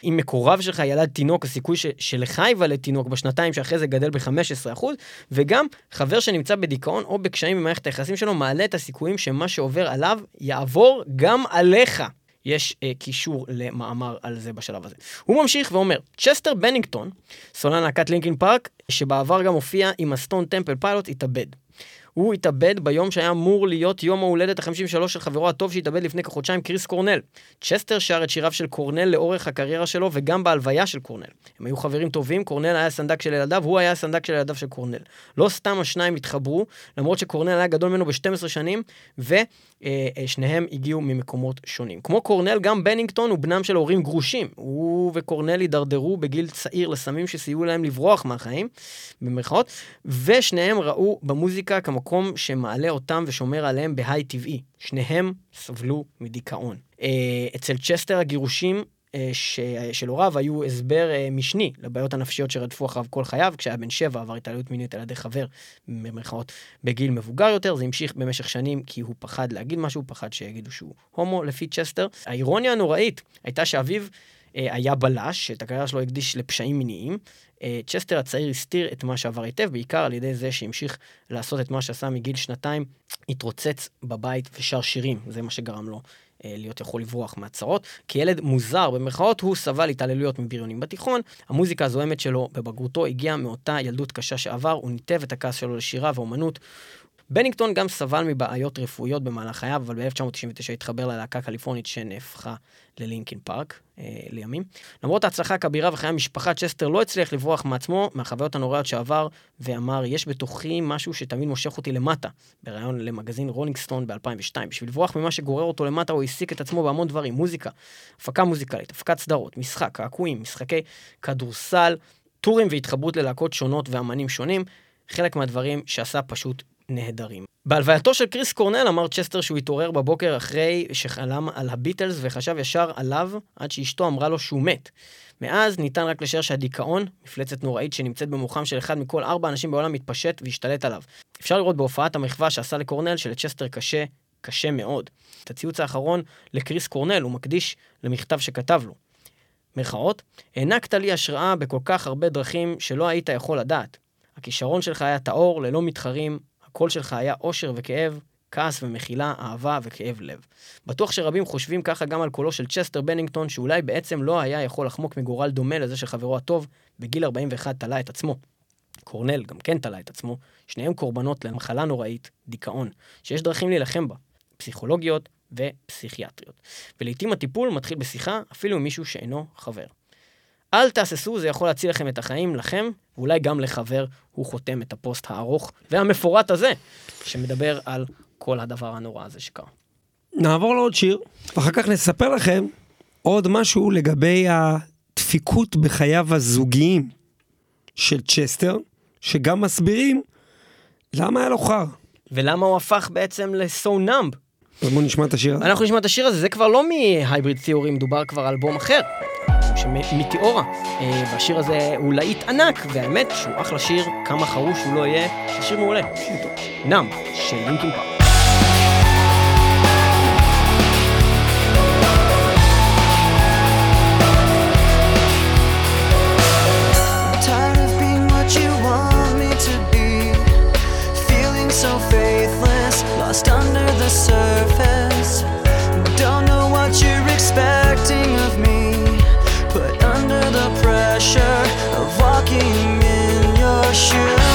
אם מקורב שלך ילד תינוק, הסיכוי ש- שלך ייוולד תינוק בשנתיים שאחרי זה גדל ב-15%, וגם חבר שנמצא בדיכאון או בקשיים במערכת היחסים שלו מעלה את הסיכויים שמה שעובר עליו יעבור גם עליך. יש אה, קישור למאמר על זה בשלב הזה. הוא ממשיך ואומר, צ'סטר בנינגטון, סולן להקת Linkin Park, שבעבר גם הופיע עם ה Stone Temple Pilot, התאבד. הוא התאבד ביום שהיה אמור להיות יום ההולדת ה-53 של חברו הטוב שהתאבד לפני כחודשיים, קריס קורנל. צ'סטר שר את שיריו של קורנל לאורך הקריירה שלו וגם בהלוויה של קורנל. הם היו חברים טובים, קורנל היה הסנדק של ילדיו, הוא היה הסנדק של ילדיו של קורנל. לא סתם השניים התחברו, למרות שקורנל היה גדול ממנו ב-12 שנים, ושניהם הגיעו ממקומות שונים. כמו קורנל, גם בנינגטון הוא בנם של הורים גרושים. הוא וקורנל הידרדרו בגיל צעיר לסמים שסייעו להם לברוח מהחיים, במרכאות, ושניהם ראו במוזיקה כמקום שמעלה אותם ושומר עליהם בהיי טבעי. שניהם סבלו מדיכאון. אה, אצל צ'סטר הגירושים אה, ש... של הוריו היו הסבר אה, משני לבעיות הנפשיות שרדפו אחריו כל חייו, כשהיה בן שבע עבר התעללות מינית על ידי חבר, במרכאות, בגיל מבוגר יותר, זה המשיך במשך שנים כי הוא פחד להגיד משהו, פחד שיגידו שהוא הומו לפי צ'סטר. האירוניה הנוראית הייתה שאביו היה בלש, שאת הקריירה שלו הקדיש לפשעים מיניים. אה, צ'סטר הצעיר הסתיר את מה שעבר היטב, בעיקר על ידי זה שהמשיך לעשות את מה שעשה מגיל שנתיים, התרוצץ בבית ושר שירים, זה מה שגרם לו אה, להיות יכול לברוח מהצרות. כילד מוזר, במרכאות, הוא סבל התעללויות מבריונים בתיכון. המוזיקה הזוהמת שלו בבגרותו הגיעה מאותה ילדות קשה שעבר, הוא ניתב את הכעס שלו לשירה ואומנות. בנינגטון גם סבל מבעיות רפואיות במהלך חייו, אבל ב-1999 התחבר ללהקה קליפורנית שנהפכה ל Linkin Park אה, לימים. למרות ההצלחה הכבירה וחיי המשפחה, צ'סטר לא הצליח לברוח מעצמו, מהחוויות הנוראיות שעבר, ואמר, יש בתוכי משהו שתמיד מושך אותי למטה, בריאיון למגזין רולינג סטון ב-2002. בשביל לברוח ממה שגורר אותו למטה, הוא העסיק את עצמו בהמון דברים, מוזיקה, הפקה מוזיקלית, הפקת סדרות, משחק, קעקועים, משחקי כדורסל, טורים והתחברות ללהקות שונות ואמנים שונים. חלק מהדברים שעשה פשוט נהדרים. בהלווייתו של קריס קורנל אמר צ'סטר שהוא התעורר בבוקר אחרי שחלם על הביטלס וחשב ישר עליו עד שאשתו אמרה לו שהוא מת. מאז ניתן רק לשער שהדיכאון, מפלצת נוראית שנמצאת במוחם של אחד מכל ארבע אנשים בעולם, מתפשט והשתלט עליו. אפשר לראות בהופעת המחווה שעשה לקורנל שלצ'סטר קשה, קשה מאוד. את הציוץ האחרון לקריס קורנל הוא מקדיש למכתב שכתב לו. מירכאות, הענקת לי השראה בכל כך הרבה דרכים שלא היית יכול לדעת. הכישרון שלך היה טהור, ללא מתחרים, הקול שלך היה אושר וכאב, כעס ומחילה, אהבה וכאב לב. בטוח שרבים חושבים ככה גם על קולו של צ'סטר בנינגטון, שאולי בעצם לא היה יכול לחמוק מגורל דומה לזה של חברו הטוב, בגיל 41 תלה את עצמו. קורנל גם כן תלה את עצמו, שניהם קורבנות למחלה נוראית, דיכאון, שיש דרכים להילחם בה, פסיכולוגיות ופסיכיאטריות. ולעיתים הטיפול מתחיל בשיחה, אפילו עם מישהו שאינו חבר. אל תהססו, זה יכול להציל לכם את החיים, לכם, ואולי גם לחבר, הוא חותם את הפוסט הארוך והמפורט הזה, שמדבר על כל הדבר הנורא הזה שקרה. נעבור לעוד שיר, ואחר כך נספר לכם עוד משהו לגבי הדפיקות בחייו הזוגיים של צ'סטר, שגם מסבירים למה היה לו חרא. ולמה הוא הפך בעצם ל-so numb? אז בואו נשמע את השיר הזה. אנחנו נשמע את השיר הזה, זה כבר לא מ Hybrid Theory, מדובר כבר על אלבום אחר, מטיאורה. אה, והשיר הזה הוא להיט ענק, והאמת שהוא אחלה שיר, כמה חרוש הוא לא יהיה, שיר מעולה. Numb, של לינקין פארק. Under the surface. Don't know what you're expecting of me. Put under the pressure of walking in your shoes.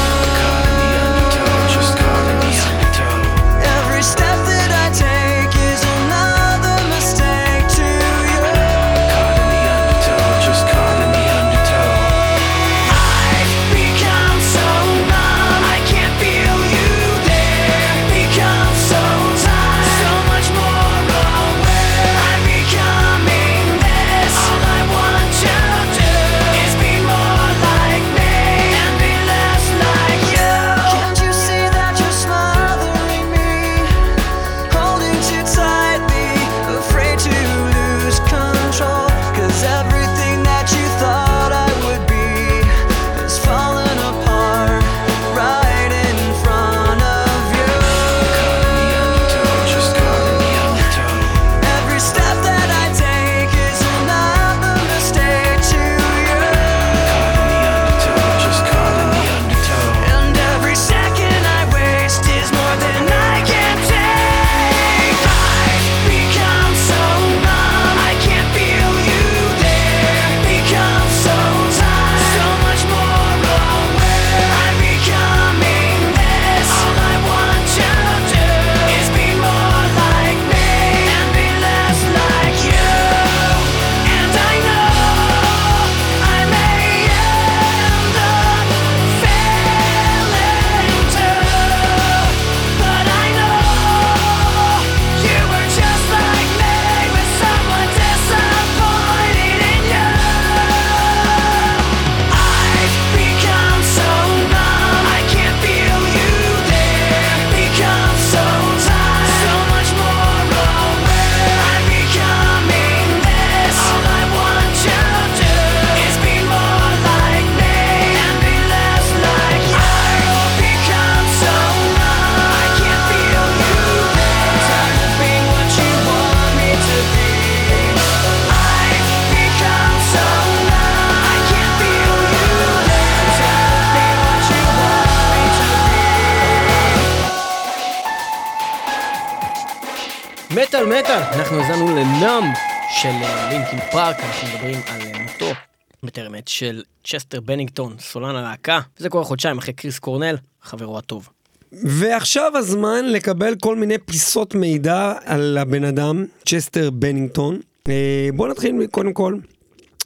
מותו בטרם עת של צ'סטר בנינגטון, סולן הלהקה, וזה קורה חודשיים אחרי קריס קורנל, חברו הטוב. ועכשיו הזמן לקבל כל מיני פיסות מידע על הבן אדם, צ'סטר בנינגטון. אה, בואו נתחיל קודם כל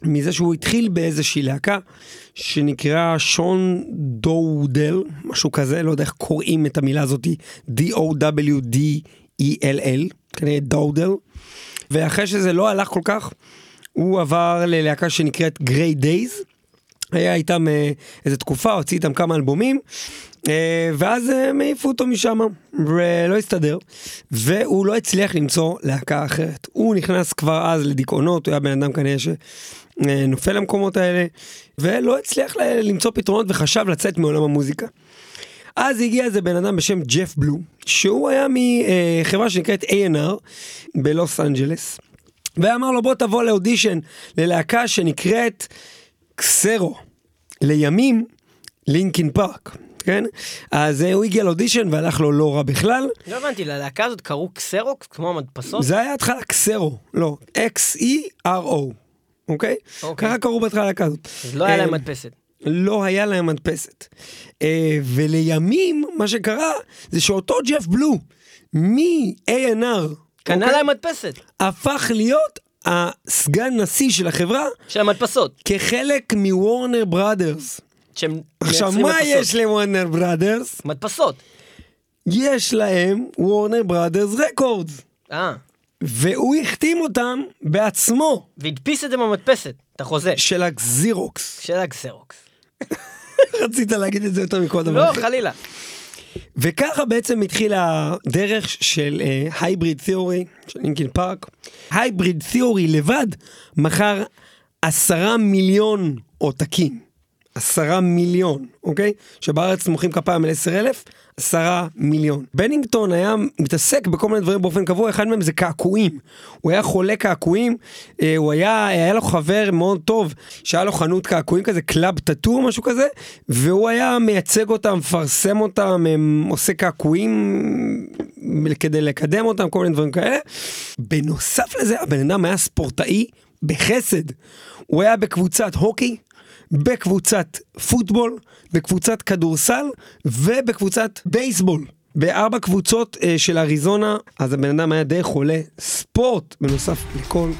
מזה שהוא התחיל באיזושהי להקה שנקרא שון דודל, משהו כזה, לא יודע איך קוראים את המילה הזאתי, D-O-W-D-E-L-L, כנראה דודל. ואחרי שזה לא הלך כל כך, הוא עבר ללהקה שנקראת גריי דייז. היה איתם אה, איזה תקופה, הוציא איתם כמה אלבומים, אה, ואז אה, הם העיפו אותו משם, ולא הסתדר, והוא לא הצליח למצוא להקה אחרת. הוא נכנס כבר אז לדיכאונות, הוא היה בן אדם כנראה שנופל למקומות האלה, ולא הצליח למצוא פתרונות וחשב לצאת מעולם המוזיקה. אז הגיע איזה בן אדם בשם ג'ף בלו, שהוא היה מחברה שנקראת A&R בלוס אנג'לס, ואמר לו בוא תבוא לאודישן ללהקה שנקראת קסרו, לימים לינקין פארק, כן? אז אה, הוא הגיע לאודישן והלך לו לא רע בכלל, לא הבנתי, ללהקה הזאת קראו קסרוקס, כמו המדפסות? זה היה התחלה קסרו, לא, X-E-R-O, אוקיי? אוקיי. ככה קראו בהתחלה להקה הזאת. אז לא היה אה, להם מדפסת. לא היה להם מדפסת. אה, ולימים, מה שקרה, זה שאותו ג'ף בלו, מ-A&R, קנה אוקיי? להם מדפסת הפך להיות הסגן נשיא של החברה של המדפסות. כחלק מוורנר בראדרס. שהם עכשיו, מה מדפסות. יש לוורנר בראדרס? מדפסות. יש להם וורנר בראדרס רקורדס. אה, והוא החתים אותם בעצמו, והדפיס את זה במדפסת, את החוזה. של הגזירוקס. של הקסרוקס. [laughs] רצית להגיד את זה יותר מכל דבר לא. חלילה. וככה בעצם התחילה הדרך של הייבריד תיאורי, של לינקין פארק. הייבריד תיאורי לבד מכר עשרה מיליון עותקים. עשרה מיליון, אוקיי? שבארץ מוחאים כפיים על עשר אלף, עשרה מיליון. בנינגטון היה מתעסק בכל מיני דברים באופן קבוע, אחד מהם זה קעקועים. הוא היה חולה קעקועים, אה, הוא היה, היה לו חבר מאוד טוב, שהיה לו חנות קעקועים כזה, Club Tattoo או משהו כזה, והוא היה מייצג אותם, מפרסם אותם, הם, עושה קעקועים כדי לקדם אותם, כל מיני דברים כאלה. בנוסף לזה, הבן אדם היה ספורטאי בחסד. הוא היה בקבוצת הוקי, בקבוצת פוטבול, בקבוצת כדורסל ובקבוצת בייסבול. בארבע קבוצות אה, של אריזונה, אז הבן אדם היה די חולה ספורט בנוסף לכל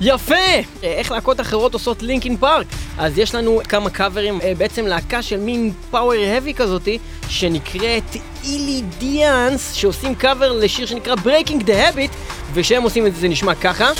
יפה! אה, איך להקות אחרות עושות לינקין פארק? אז יש לנו כמה קאברים, אה, בעצם להקה של מין פאוור האבי כזאתי, שנקראת אילי דיאנס, שעושים קאבר לשיר שנקרא Breaking the Habit, ושהם עושים את זה, זה נשמע ככה.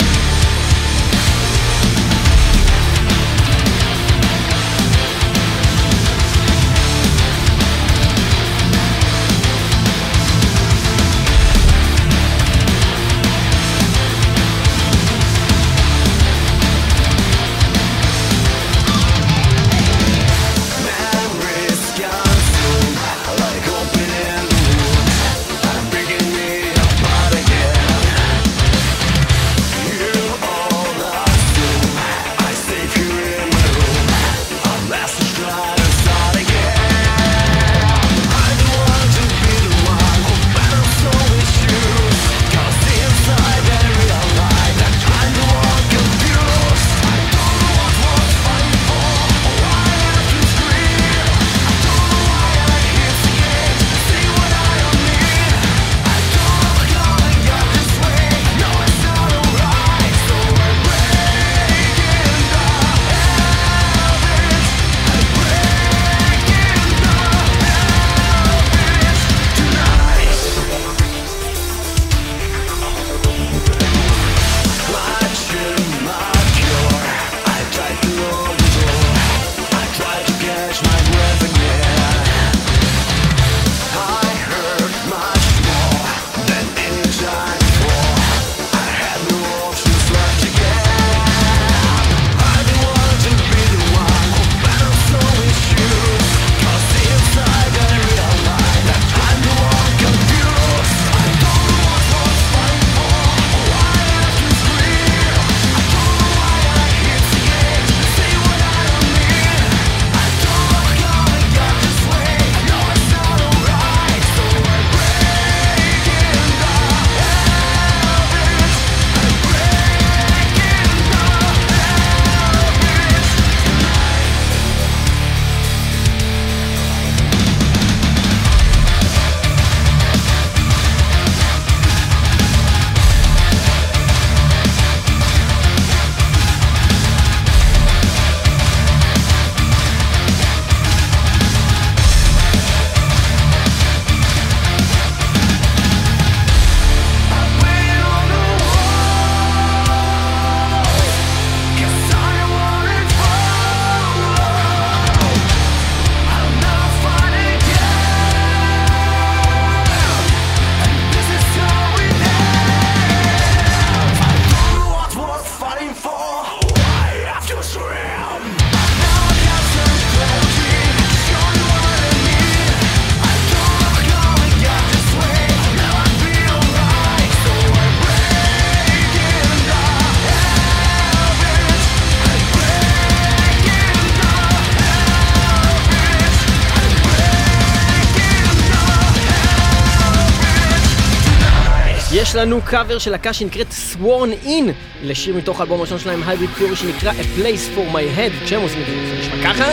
לנו קאבר של להקה שנקראת Sworn In לשיר מתוך האלבום הראשון שלהם, Hybrid Pure, שנקרא A Place for My Head. כשהם עושים את זה, זה נשמע ככה.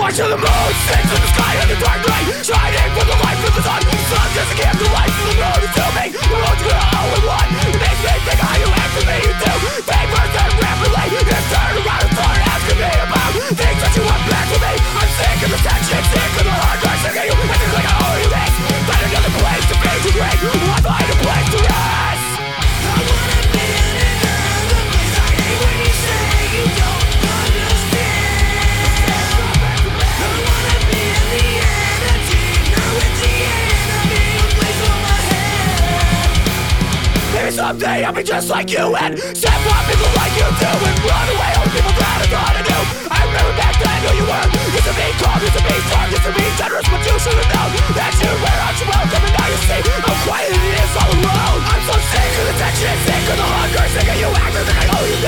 Watch the moon sink to the sky in the dark night Shining from the light of the sun Sun just gives the light to the moon to me The road's gonna all in one It makes me think how you act to me You do Papers and rapidly It's turn around and start asking me about Things Six feet to the someday I'll be just like you and Step on people like you do And run away on people that I thought I knew I remember back then who you were. Used to be calm, used to be strong, used to be generous But you should have known that you were welcome And now you see how quiet it is all alone. I'm so sick of the tension, sick of the hunger Sick of you acting like I owe you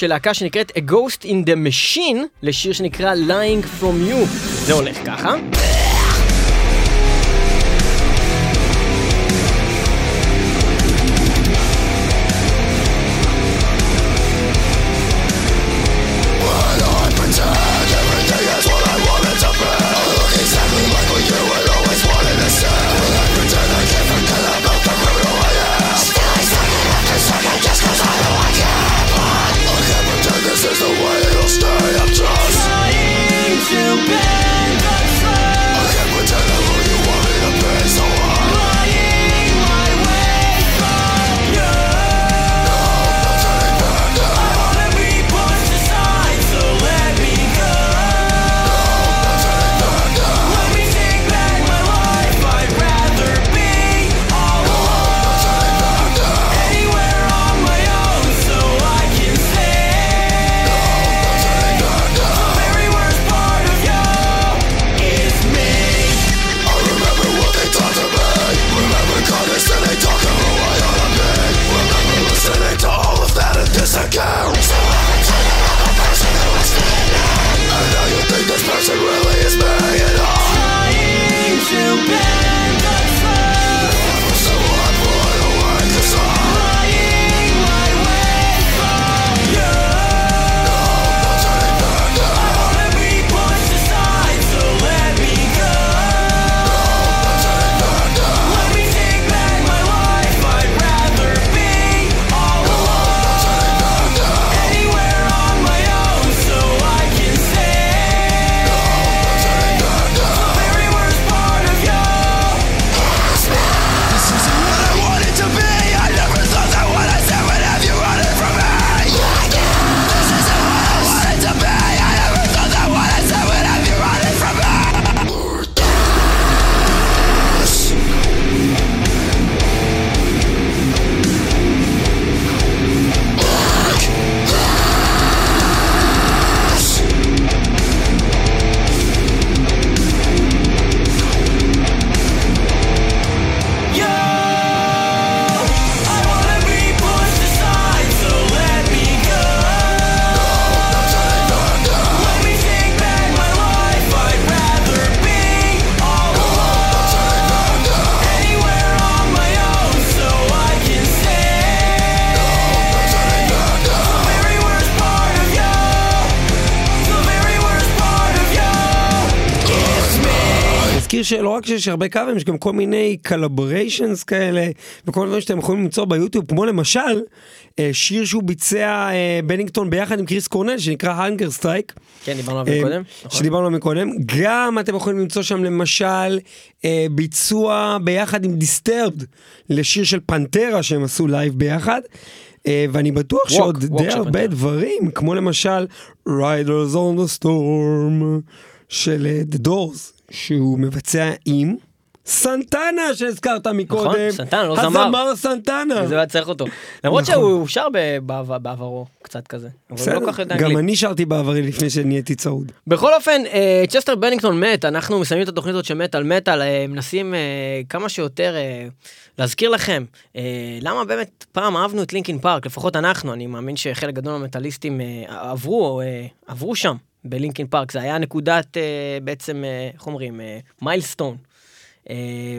של להקה שנקראת A Ghost in the Machine לשיר שנקרא Lying From You. זה הולך ככה. רק שיש הרבה קאברים, יש גם כל מיני collaborations כאלה, וכל מיני דברים שאתם יכולים למצוא ביוטיוב, כמו למשל, אה, שיר שהוא ביצע אה, בנינגטון ביחד עם קריס קורנל, שנקרא Hunger Strike. כן, דיברנו על זה קודם. נכון. שדיברנו עליו מקודם, גם אתם יכולים למצוא שם למשל אה, ביצוע ביחד עם דיסטרבד לשיר של פנטרה שהם עשו live ביחד. אה, ואני בטוח Walk, שעוד Walk די הרבה. דברים, כמו למשל Riders on the Storm של אה, The Doors, שהוא מבצע עם סנטנה שהזכרת מקודם. סנטנה, לא זמר. הזמר סנטנה. זה היה צריך אותו. למרות נכון. שהוא שר בעברו קצת כזה. הוא בסדר, לא גם. אני שרתי בעברי לפני שנהייתי צרוד. בכל אופן, אה, צ'סטר בנינגטון מת, אנחנו מסיימים את התוכנית הזאת של מטאל מטאל, אה, מנסים אה, כמה שיותר להזכיר לכם למה באמת פעם אהבנו את לינקין פארק, לפחות אנחנו, אני מאמין שחלק גדול מהמטאליסטים עברו, עברו שם בלינקין פארק, זה היה נקודת אה, בעצם, אה, איך אומרים, milestone.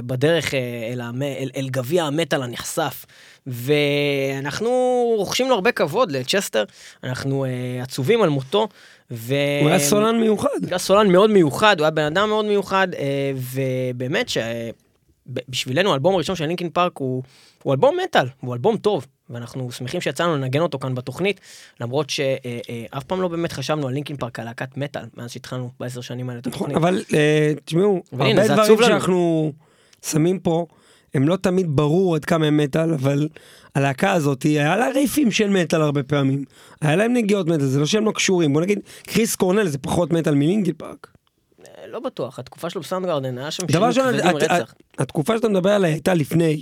בדרך אה, אל, המ... אל, אל גביע המטאל הנכסף. ואנחנו רוכשים לו הרבה כבוד לצ'סטר, אנחנו אה, עצובים על מותו. ו... הוא היה סולן מיוחד. הוא היה סולן מאוד מיוחד, הוא היה בן אדם מאוד מיוחד, אה, ובאמת שבשבילנו האלבום הראשון של לינקין פארק הוא, הוא אלבום מטאל, הוא אלבום טוב, ואנחנו שמחים שיצאנו לנגן אותו כאן בתוכנית, למרות שאף פעם לא באמת חשבנו על לינקין פארק כלהקת מטאל, מאז שהתחלנו בעשר שנים האלה את נכון, התוכנית. אבל אה, תשמעו, הרבה דברים. שאנחנו שמים פה, הם לא תמיד ברור עד כמה הם מטאל, אבל הלהקה הזאת, היה לה ריפים של מטאל הרבה פעמים. היה להם נגיעות מטאל, זה לא שהם לא קשורים. בוא נגיד, קריס קורנל זה פחות מטאל מלינקין פארק. אה, לא בטוח, התקופה שלו בסאונד גארדן, היה שם ראשון, כבדים רצח. הת- התקופה שאתה מדבר עליה הייתה לפני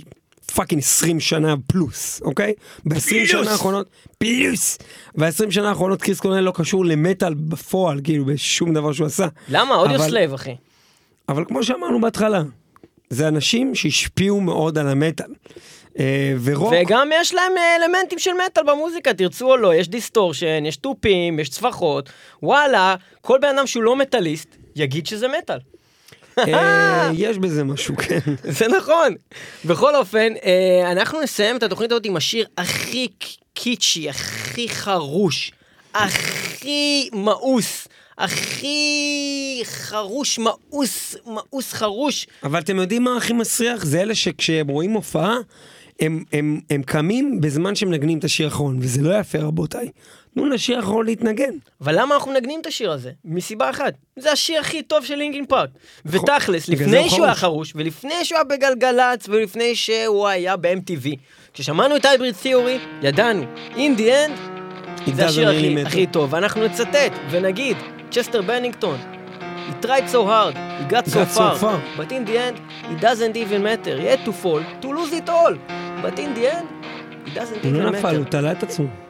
fucking 20 שנה פלוס, אוקיי? ב-20 שנה האחרונות, פלוס! ב-20 שנה האחרונות קריס קורנל לא קשור למטאל בפועל, כאילו, בשום דבר שהוא עשה. למה? אודיו אבל- סלייב, אחי. אבל כמו שאמרנו בהתחלה, זה אנשים שהשפיעו מאוד על המטאל. אה, ורוק, וגם יש להם אה, אלמנטים של מטאל במוזיקה, תרצו או לא, יש דיסטורשן, יש תופים, יש צווחות, וואלה, כל בן אדם שהוא לא מטאליסט, יגיד שזה מטאל. אה, יש בזה משהו, כן. זה נכון. בכל אופן, אה, אנחנו נסיים את התוכנית הזאת עם השיר הכי קיצ'י, הכי חרוש, הכי מאוס, הכי חרוש, מאוס, מאוס חרוש. אבל אתם יודעים מה הכי מסריח? זה אלה שכשהם רואים הופעה, הם, הם, הם קמים בזמן שהם מנגנים את השיר האחרון, וזה לא יפה רבותיי. תנו לשיר האחרון להתנגן. אבל למה אנחנו מנגנים את השיר הזה? מסיבה אחת. זה השיר הכי טוב של לינקין פארק. ותכלס, בגלל זה לפני הוא שהוא היה חרוש. ולפני שהוא היה בגלגלצ, ולפני שהוא היה ב-MTV, כששמענו את Hybrid Theory, ידענו, in the end, זה השיר הכי, matter. הכי טוב. ואנחנו נצטט ונגיד, צ'סטר בנינגטון, he tried so hard, he got so got so far, far. but in the end, it doesn't even matter, he had to fall, to lose it all, but in the end, it doesn't הוא even לא נפל, הוא matter. תלה את עצמו.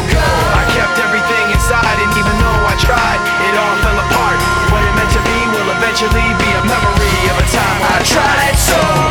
tried, it all fell apart. What it meant to be will eventually be a memory of a time I tried so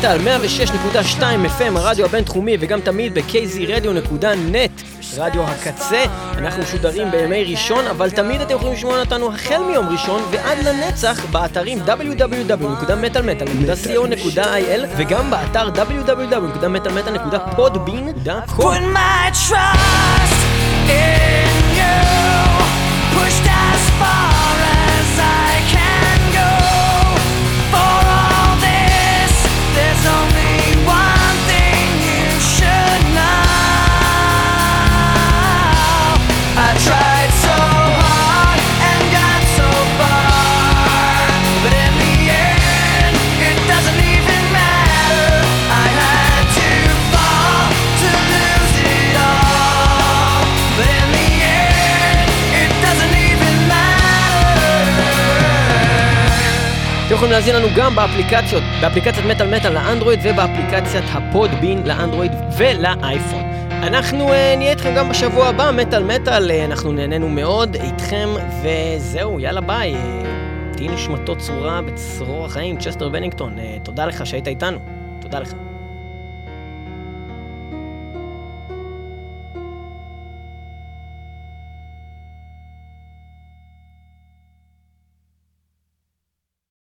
מטאל 106.2 FM, הרדיו הבינתחומי, וגם תמיד ב-kzradio.net, רדיו הקצה. אנחנו משודרים בימי ראשון, אבל תמיד אתם יכולים לשמוע אותנו החל מיום ראשון ועד לנצח באתרים www.metalmetal.co.il וגם באתר www.metalmetal.podbean.com Put my trust in you. Pushed as far יכולים להאזין לנו גם באפליקציות, באפליקציית מטאל מטאל לאנדרואיד ובאפליקציית הפודבין לאנדרואיד ולאייפון. אנחנו אה, נהיה איתכם גם בשבוע הבא, מטאל מטאל, אה, אנחנו נהנינו מאוד איתכם, וזהו, יאללה ביי. אה, תהי נשמתו צרורה בצרור החיים, צ'סטר בנינגטון, אה, תודה לך שהיית איתנו, תודה לך.